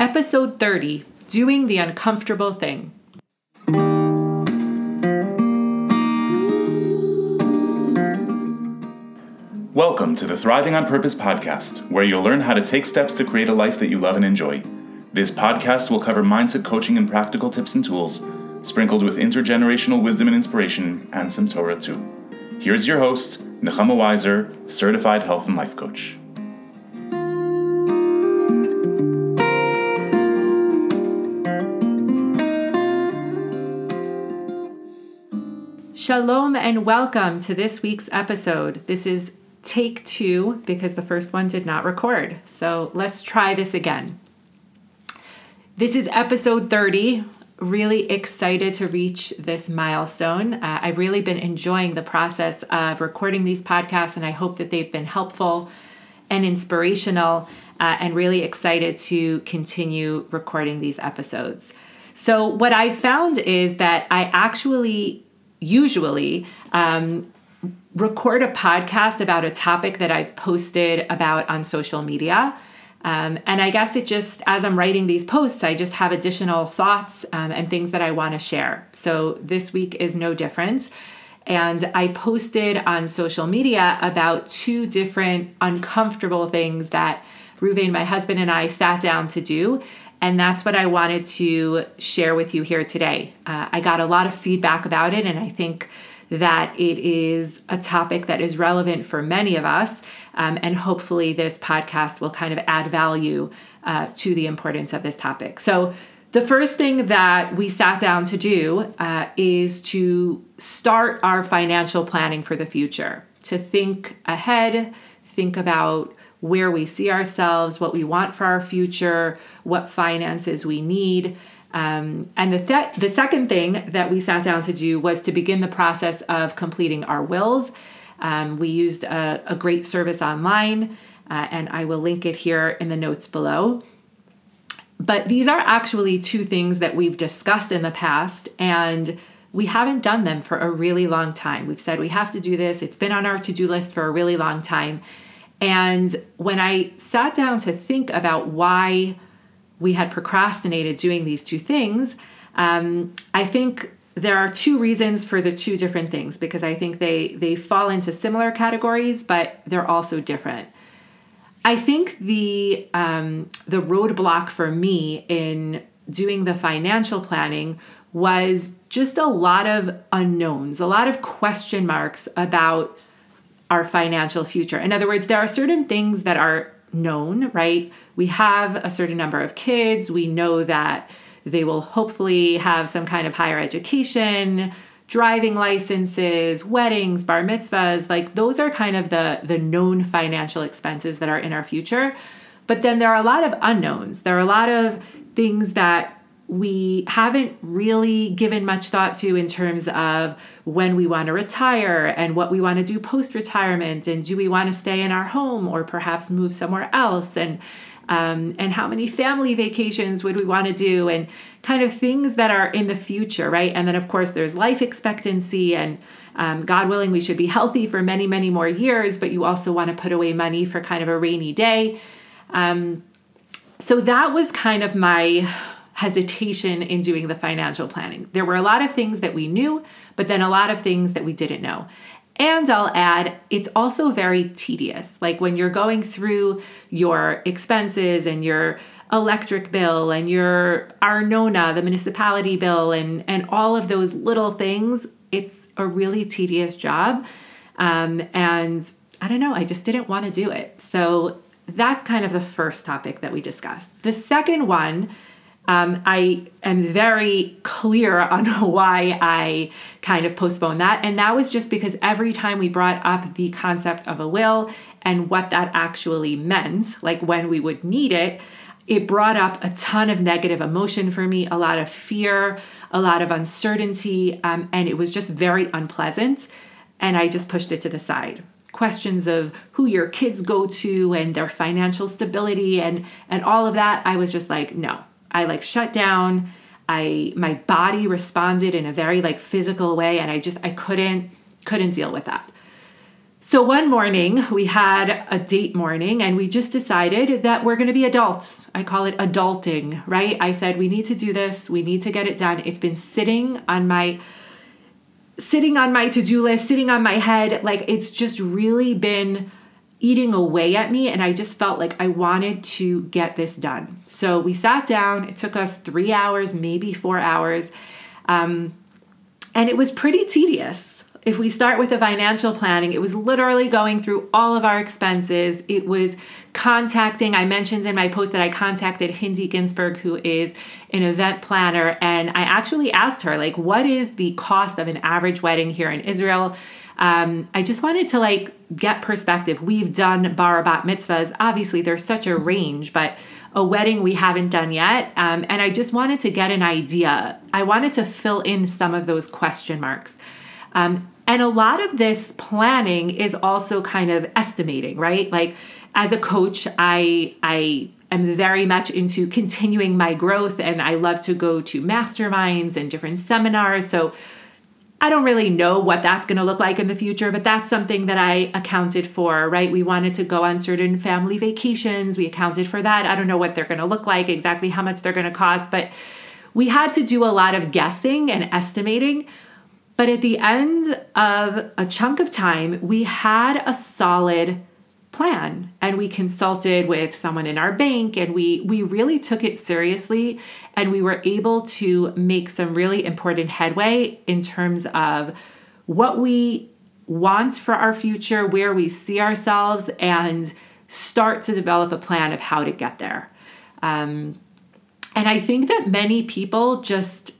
Episode 30 Doing the Uncomfortable Thing. Welcome to the Thriving on Purpose podcast, where you'll learn how to take steps to create a life that you love and enjoy. This podcast will cover mindset coaching and practical tips and tools, sprinkled with intergenerational wisdom and inspiration, and some Torah too. Here's your host, Nechama Weiser, certified health and life coach. Shalom and welcome to this week's episode. This is take two because the first one did not record. So let's try this again. This is episode 30. Really excited to reach this milestone. Uh, I've really been enjoying the process of recording these podcasts, and I hope that they've been helpful and inspirational, uh, and really excited to continue recording these episodes. So, what I found is that I actually usually um, record a podcast about a topic that I've posted about on social media. Um, and I guess it just, as I'm writing these posts, I just have additional thoughts um, and things that I want to share. So this week is no different. And I posted on social media about two different uncomfortable things that Ruvain, my husband, and I sat down to do. And that's what I wanted to share with you here today. Uh, I got a lot of feedback about it, and I think that it is a topic that is relevant for many of us. Um, and hopefully, this podcast will kind of add value uh, to the importance of this topic. So, the first thing that we sat down to do uh, is to start our financial planning for the future, to think ahead, think about where we see ourselves, what we want for our future, what finances we need. Um, and the, th- the second thing that we sat down to do was to begin the process of completing our wills. Um, we used a, a, great service online, uh, and I will link it here in the notes below. But these are actually two things that we've discussed in the past, and we haven't done them for a really long time. We've said we have to do this, it's been on our to do list for a really long time. And when I sat down to think about why we had procrastinated doing these two things, um, I think there are two reasons for the two different things because I think they they fall into similar categories, but they're also different. I think the um, the roadblock for me in doing the financial planning was just a lot of unknowns, a lot of question marks about our financial future. In other words, there are certain things that are known, right? We have a certain number of kids. We know that they will hopefully have some kind of higher education, driving licenses, weddings, bar mitzvahs. Like those are kind of the the known financial expenses that are in our future. But then there are a lot of unknowns. There are a lot of things that we haven't really given much thought to in terms of when we want to retire and what we want to do post retirement and do we want to stay in our home or perhaps move somewhere else and um, and how many family vacations would we want to do and kind of things that are in the future right? And then of course there's life expectancy and um, god willing we should be healthy for many many more years but you also want to put away money for kind of a rainy day. Um, so that was kind of my hesitation in doing the financial planning. There were a lot of things that we knew, but then a lot of things that we didn't know. And I'll add, it's also very tedious. Like when you're going through your expenses and your electric bill and your Arnona, the municipality bill, and, and all of those little things, it's a really tedious job. Um, and I don't know, I just didn't want to do it. So that's kind of the first topic that we discussed. The second one um, I am very clear on why I kind of postponed that. And that was just because every time we brought up the concept of a will and what that actually meant, like when we would need it, it brought up a ton of negative emotion for me, a lot of fear, a lot of uncertainty, um, and it was just very unpleasant. And I just pushed it to the side questions of who your kids go to and their financial stability and and all of that i was just like no I like shut down. I my body responded in a very like physical way and I just I couldn't couldn't deal with that. So one morning we had a date morning and we just decided that we're going to be adults. I call it adulting, right? I said we need to do this, we need to get it done. It's been sitting on my sitting on my to-do list, sitting on my head, like it's just really been eating away at me and I just felt like I wanted to get this done. So we sat down, it took us 3 hours, maybe 4 hours. Um, and it was pretty tedious if we start with the financial planning, it was literally going through all of our expenses. It was contacting, I mentioned in my post that I contacted Hindi Ginsburg, who is an event planner, and I actually asked her, like, what is the cost of an average wedding here in Israel? Um, I just wanted to like get perspective. We've done bar bat mitzvahs. Obviously, there's such a range, but a wedding we haven't done yet. Um, and I just wanted to get an idea. I wanted to fill in some of those question marks. Um, and a lot of this planning is also kind of estimating, right? Like as a coach, I I am very much into continuing my growth and I love to go to masterminds and different seminars. So I don't really know what that's going to look like in the future, but that's something that I accounted for, right? We wanted to go on certain family vacations. We accounted for that. I don't know what they're going to look like, exactly how much they're going to cost, but we had to do a lot of guessing and estimating but at the end of a chunk of time, we had a solid plan and we consulted with someone in our bank and we we really took it seriously and we were able to make some really important headway in terms of what we want for our future, where we see ourselves and start to develop a plan of how to get there. Um, and I think that many people just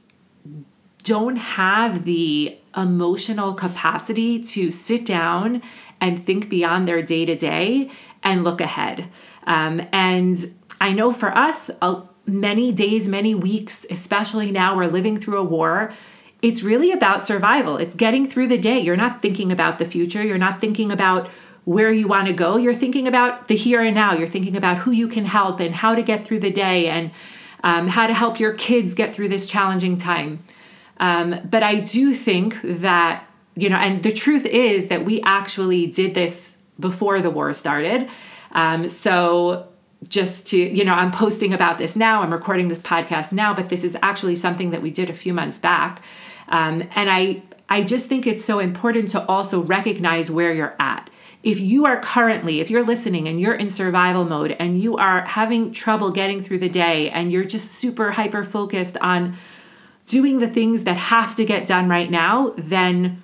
don't have the emotional capacity to sit down and think beyond their day to day and look ahead. Um, and I know for us, uh, many days, many weeks, especially now we're living through a war, it's really about survival. It's getting through the day. You're not thinking about the future, you're not thinking about where you want to go. You're thinking about the here and now. You're thinking about who you can help and how to get through the day and um, how to help your kids get through this challenging time. Um, but I do think that, you know, and the truth is that we actually did this before the war started. Um, so just to, you know, I'm posting about this now, I'm recording this podcast now, but this is actually something that we did a few months back. Um, and I, I just think it's so important to also recognize where you're at. If you are currently, if you're listening and you're in survival mode and you are having trouble getting through the day and you're just super hyper focused on doing the things that have to get done right now, then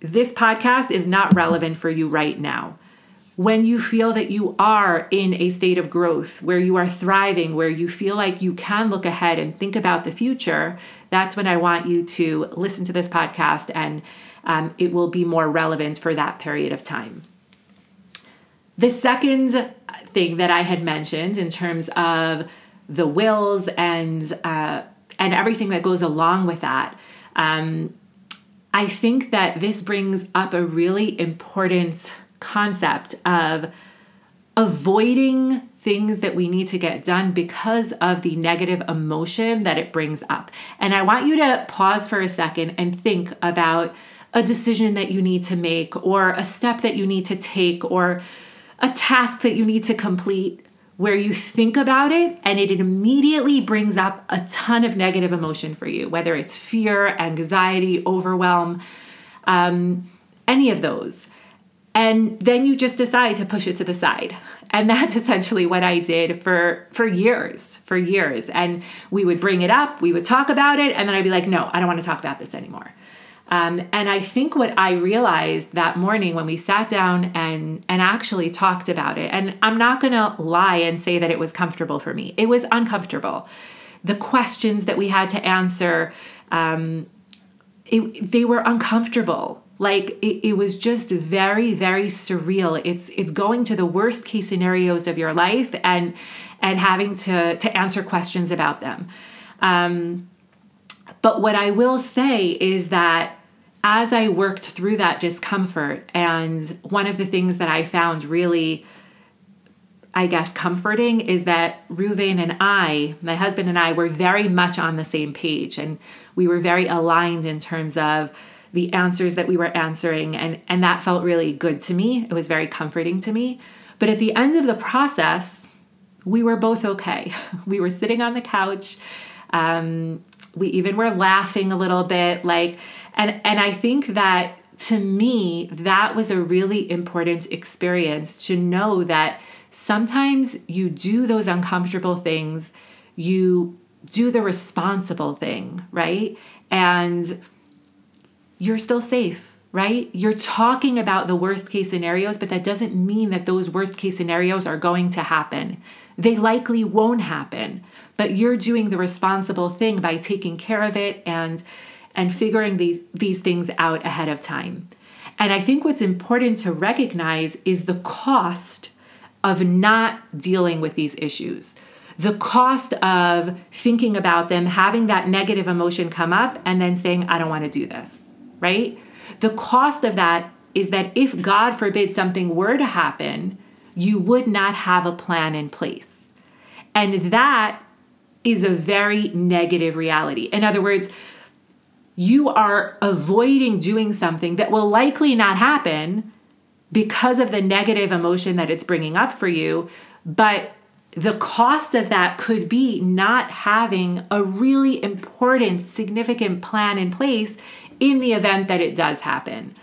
this podcast is not relevant for you right now. When you feel that you are in a state of growth, where you are thriving, where you feel like you can look ahead and think about the future, that's when I want you to listen to this podcast and um, it will be more relevant for that period of time. The second thing that I had mentioned in terms of the wills and uh, and everything that goes along with that. Um, I think that this brings up a really important concept of avoiding things that we need to get done because of the negative emotion that it brings up. And I want you to pause for a second and think about a decision that you need to make, or a step that you need to take, or a task that you need to complete where you think about it and it immediately brings up a ton of negative emotion for you, whether it's fear, anxiety, overwhelm, um, any of those. And then you just decide to push it to the side. And that's essentially what I did for for years, for years. And we would bring it up, we would talk about it, and then I'd be like, no, I don't want to talk about this anymore. Um, and I think what I realized that morning when we sat down and and actually talked about it, and I'm not gonna lie and say that it was comfortable for me. It was uncomfortable. The questions that we had to answer, um, it, they were uncomfortable. Like it, it was just very, very surreal. It's it's going to the worst case scenarios of your life and and having to to answer questions about them. Um, but what I will say is that as I worked through that discomfort, and one of the things that I found really, I guess, comforting is that Ruvain and I, my husband and I, were very much on the same page, and we were very aligned in terms of the answers that we were answering. And and that felt really good to me. It was very comforting to me. But at the end of the process we were both okay. We were sitting on the couch um, we even were laughing a little bit like and and i think that to me that was a really important experience to know that sometimes you do those uncomfortable things you do the responsible thing right and you're still safe, right? You're talking about the worst case scenarios, but that doesn't mean that those worst case scenarios are going to happen. They likely won't happen, but you're doing the responsible thing by taking care of it and and figuring these these things out ahead of time. And I think what's important to recognize is the cost of not dealing with these issues. The cost of thinking about them, having that negative emotion come up, and then saying, I don't want to do this right? The cost of that is that if God forbid something were to happen, you would not have a plan in place. And that is a very negative reality. In other words, you are avoiding doing something that will likely not happen because of the negative emotion that it's bringing up for you. But the cost of that could be not having a really important, significant plan in place in the event that it does happen.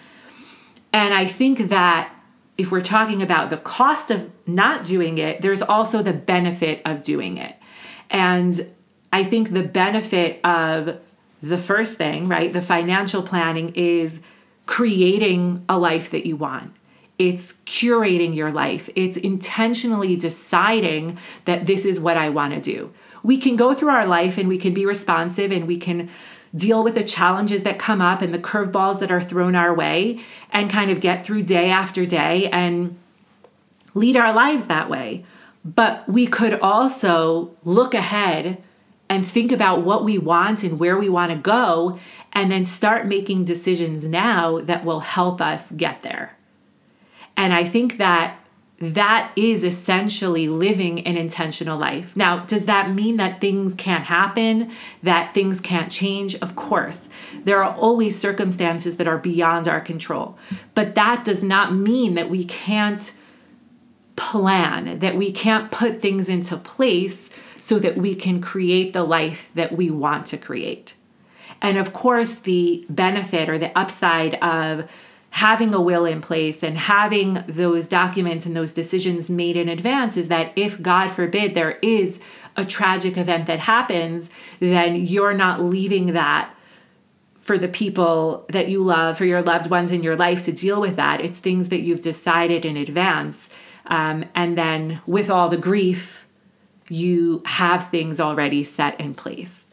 And I think that if we're talking about the cost of not doing it, there's also the benefit of doing it. And I think the benefit of the first thing, right, the financial planning is creating a life that you want. It's curating your life. It's intentionally deciding that this is what I want to do. We can go through our life and we can be responsive and we can deal with the challenges that come up and the curveballs that are thrown our way and kind of get through day after day and lead our lives that way. But we could also look ahead and think about what we want and where we want to go, and then start making decisions now that will help us get there. And I think that that is essentially living an intentional life. Now, does that mean that things can't happen, that things can't change? Of course. There are always circumstances that are beyond our control. But that does not mean that we can't plan, that we can't put things into place so that we can create the life that we want to create. And of course, the benefit or the upside of having a will in place and having those documents and those decisions made in advance is that if God forbid there is a tragic event that happens, then you're not leaving that for the people that you love, for your loved ones in your life to deal with that. It's things that you've decided in advance. Um, and then with all the grief, you have things already set in place.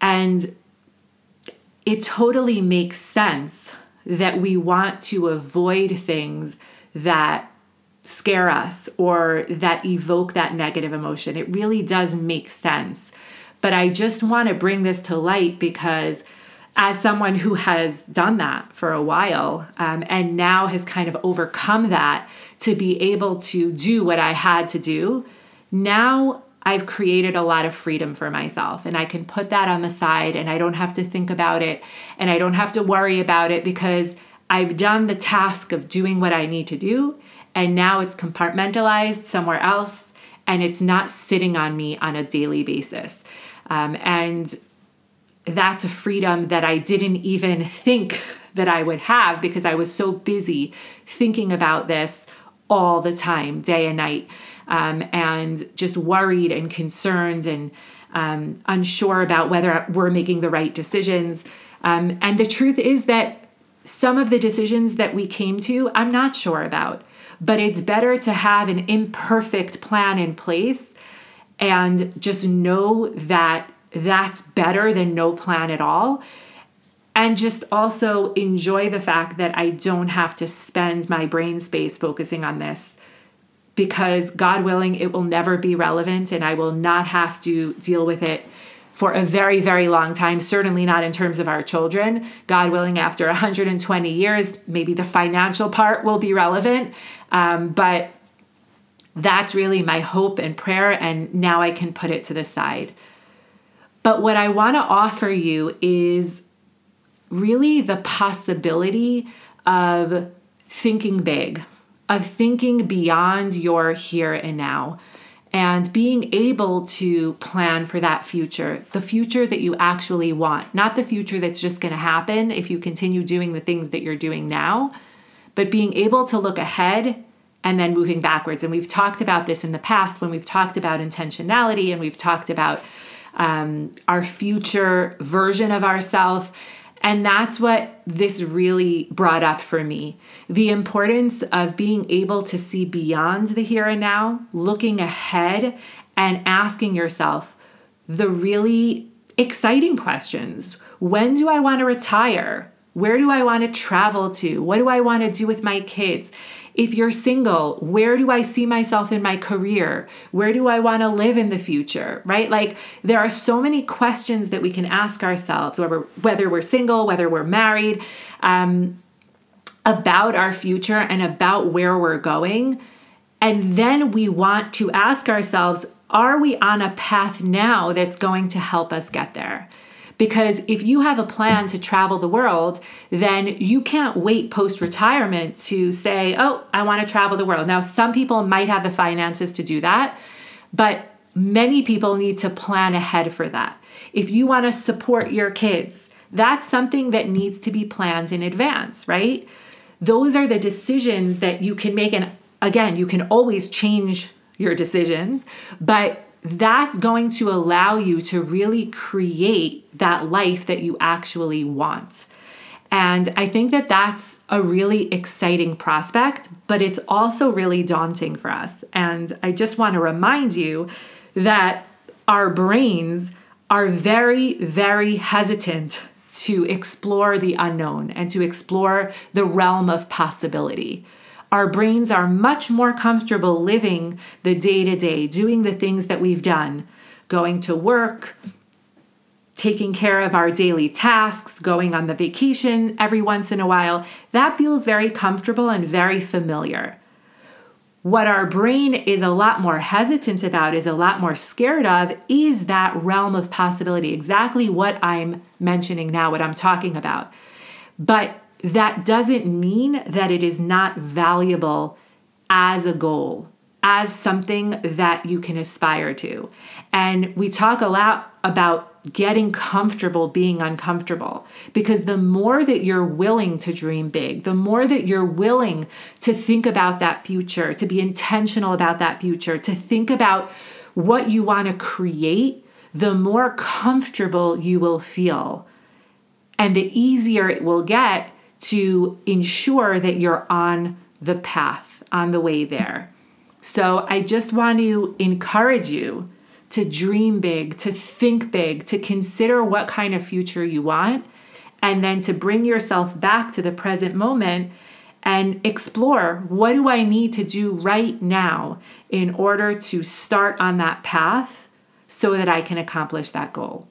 And it totally makes sense that we want to avoid things that scare us or that evoke that negative emotion. It really does make sense. But I just want to bring this to light because, as someone who has done that for a while um, and now has kind of overcome that to be able to do what I had to do, now I've created a lot of freedom for myself and I can put that on the side and I don't have to think about it and I don't have to worry about it because I've done the task of doing what I need to do and now it's compartmentalized somewhere else and it's not sitting on me on a daily basis. Um, and that's a freedom that I didn't even think that I would have because I was so busy thinking about this all the time, day and night um, and just worried and concerned and um, unsure about whether we're making the right decisions. Um, and the truth is that some of the decisions that we came to, I'm not sure about. But it's better to have an imperfect plan in place and just know that that's better than no plan at all. And just also enjoy the fact that I don't have to spend my brain space focusing on this because God willing, it will never be relevant and I will not have to deal with it for a very, very long time, certainly not in terms of our children. God willing, after 120 years, maybe the financial part will be relevant. Um, but that's really my hope and prayer, and now I can put it to the side. But what I want to offer you is really the possibility of thinking big, of thinking beyond your here and now, and being able to plan for that future, the future that you actually want, not the future that's just going to happen if you continue doing the things that you're doing now, but being able to look ahead and then moving backwards. And we've talked about this in the past when we've talked about intentionality and we've talked about um, our future version of ourselves. And that's what this really brought up for me the importance of being able to see beyond the here and now, looking ahead, and asking yourself the really exciting questions. When do I want to retire? Where do I want to travel to? What do I want to do with my kids? If you're single, where do I see myself in my career? Where do I want to live in the future? Right? Like there are so many questions that we can ask ourselves, whether, whether we're single, whether we're married, um, about our future and about where we're going. And then we want to ask ourselves, are we on a path now that's going to help us get there? Because if you have a plan to travel the world, then you can't wait post retirement to say, oh, I want to travel the world. Now, some people might have the finances to do that, but many people need to plan ahead for that. If you want to support your kids, that's something that needs to be planned in advance, right? Those are the decisions that you can make. And again, you can always change your decisions, but that's going to allow you to really create that life that you actually want. And I think that that's a really exciting prospect, but it's also really daunting for us. And I just want to remind you that our brains are very, very hesitant to explore the unknown and to explore the realm of possibility. Our brains are much more comfortable living the day to day, doing the things that we've done, going to work, taking care of our daily tasks, going on the vacation every once in a while. That feels very comfortable and very familiar. What our brain is a lot more hesitant about, is a lot more scared of, is that realm of possibility, exactly what I'm mentioning now, what I'm talking about. But that doesn't mean that it is not valuable as a goal, as something that you can aspire to. And we talk a lot about getting comfortable being uncomfortable because the more that you're willing to dream big, the more that you're willing to think about that future, to be intentional about that future, to think about what you want to create, the more comfortable you will feel. And the easier it will get to ensure that you're on the path, on the way there. So I just want to encourage you to dream big, to think big, to consider what kind of future you want, and then to bring yourself back to the present moment and explore what do I need to do right now in order to start on that path so that I can accomplish that goal.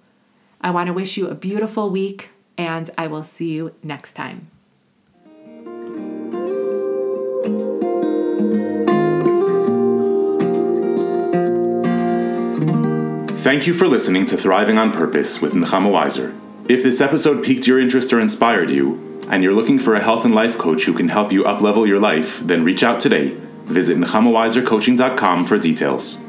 I want to wish you a beautiful week, and I will see you next time. Thank you for listening to Thriving on Purpose with Nechama Weiser. If this episode piqued your interest or inspired you, and you're looking for a health and life coach who can help you uplevel your life, then reach out today. Visit nechamaweisercoaching.com for details.